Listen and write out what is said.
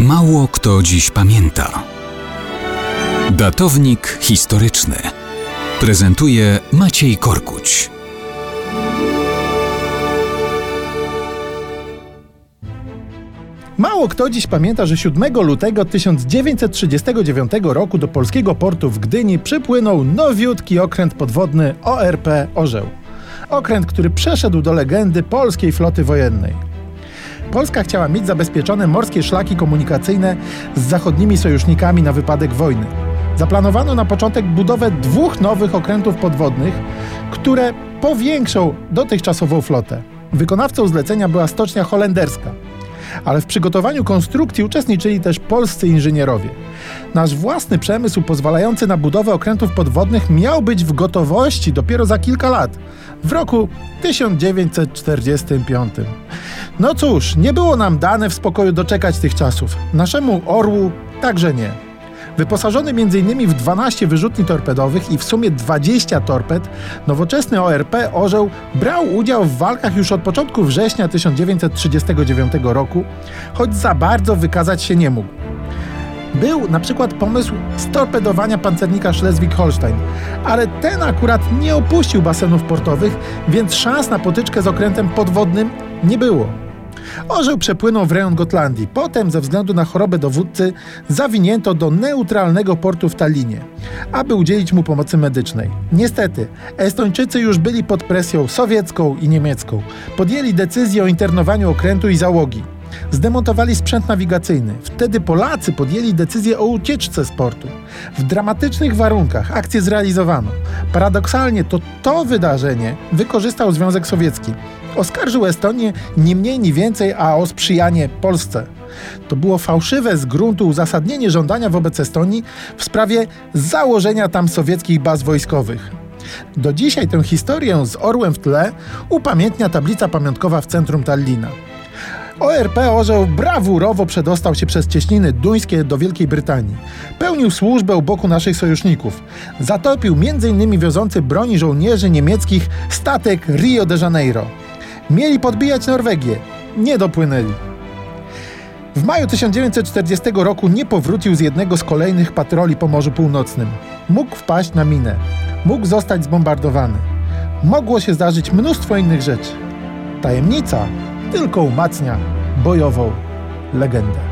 Mało kto dziś pamięta. Datownik historyczny prezentuje Maciej Korkuć. Mało kto dziś pamięta, że 7 lutego 1939 roku do polskiego portu w Gdyni przypłynął nowiutki okręt podwodny ORP Orzeł. Okręt, który przeszedł do legendy polskiej floty wojennej. Polska chciała mieć zabezpieczone morskie szlaki komunikacyjne z zachodnimi sojusznikami na wypadek wojny. Zaplanowano na początek budowę dwóch nowych okrętów podwodnych, które powiększą dotychczasową flotę. Wykonawcą zlecenia była stocznia holenderska ale w przygotowaniu konstrukcji uczestniczyli też polscy inżynierowie. Nasz własny przemysł pozwalający na budowę okrętów podwodnych miał być w gotowości dopiero za kilka lat, w roku 1945. No cóż, nie było nam dane w spokoju doczekać tych czasów. Naszemu orłu także nie. Wyposażony m.in. w 12 wyrzutni torpedowych i w sumie 20 torped, nowoczesny ORP Orzeł brał udział w walkach już od początku września 1939 roku, choć za bardzo wykazać się nie mógł. Był na przykład pomysł storpedowania pancernika Schleswig-Holstein, ale ten akurat nie opuścił basenów portowych, więc szans na potyczkę z okrętem podwodnym nie było. Orzeł przepłynął w rejon Gotlandii. Potem, ze względu na chorobę dowódcy, zawinięto do neutralnego portu w Tallinie, aby udzielić mu pomocy medycznej. Niestety, Estończycy już byli pod presją sowiecką i niemiecką. Podjęli decyzję o internowaniu okrętu i załogi. Zdemontowali sprzęt nawigacyjny. Wtedy Polacy podjęli decyzję o ucieczce z portu. W dramatycznych warunkach akcję zrealizowano. Paradoksalnie to to wydarzenie wykorzystał Związek Sowiecki. Oskarżył Estonię nie mniej ni więcej, a o sprzyjanie Polsce. To było fałszywe z gruntu uzasadnienie żądania wobec Estonii w sprawie założenia tam sowieckich baz wojskowych. Do dzisiaj tę historię z orłem w tle upamiętnia tablica pamiątkowa w centrum Tallina. ORP Orzeł brawurowo przedostał się przez cieśniny duńskie do Wielkiej Brytanii. Pełnił służbę u boku naszych sojuszników. Zatopił m.in. wiozący broni żołnierzy niemieckich statek Rio de Janeiro. Mieli podbijać Norwegię. Nie dopłynęli. W maju 1940 roku nie powrócił z jednego z kolejnych patroli po Morzu Północnym. Mógł wpaść na minę. Mógł zostać zbombardowany. Mogło się zdarzyć mnóstwo innych rzeczy. Tajemnica tylko umacnia bojową legendę.